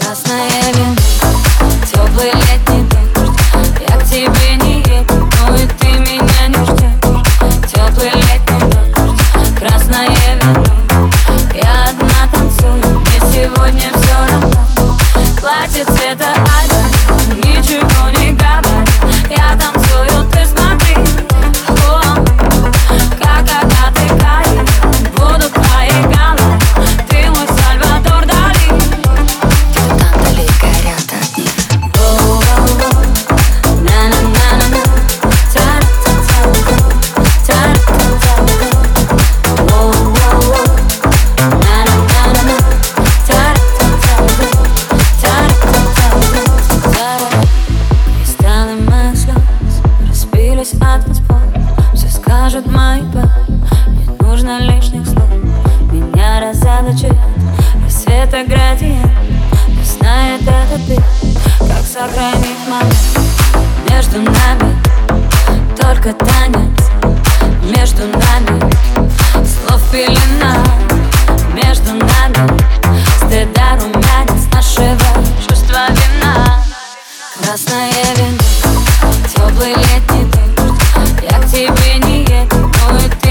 Красное вино, скажут мои пары, не нужно лишних слов. Меня раззадачит рассвета градиент Не знает этот бит, как сохранить момент. Между нами только танец. Между нами слов пелена Между нами стыда румянец Нашего чувства вина. Красное вино, теплый летний Я к тебе не еду, но и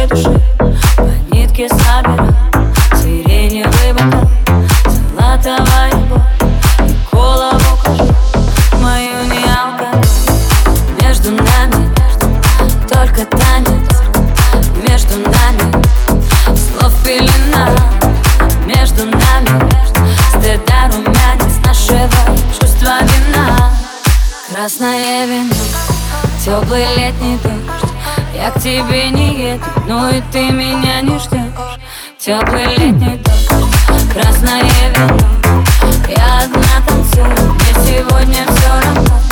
нашей души. По нитке собирай Сиреневый бокал, золотовая боль И голову кожу мою не алкоголь Между нами только танец. Между нами слов пелена Нашего чувства вина. Красное вино, теплый летний дождь я к тебе не еду, но и ты меня не ждешь Теплый летний дождь, красное вино. Я одна танцую, мне сегодня все равно.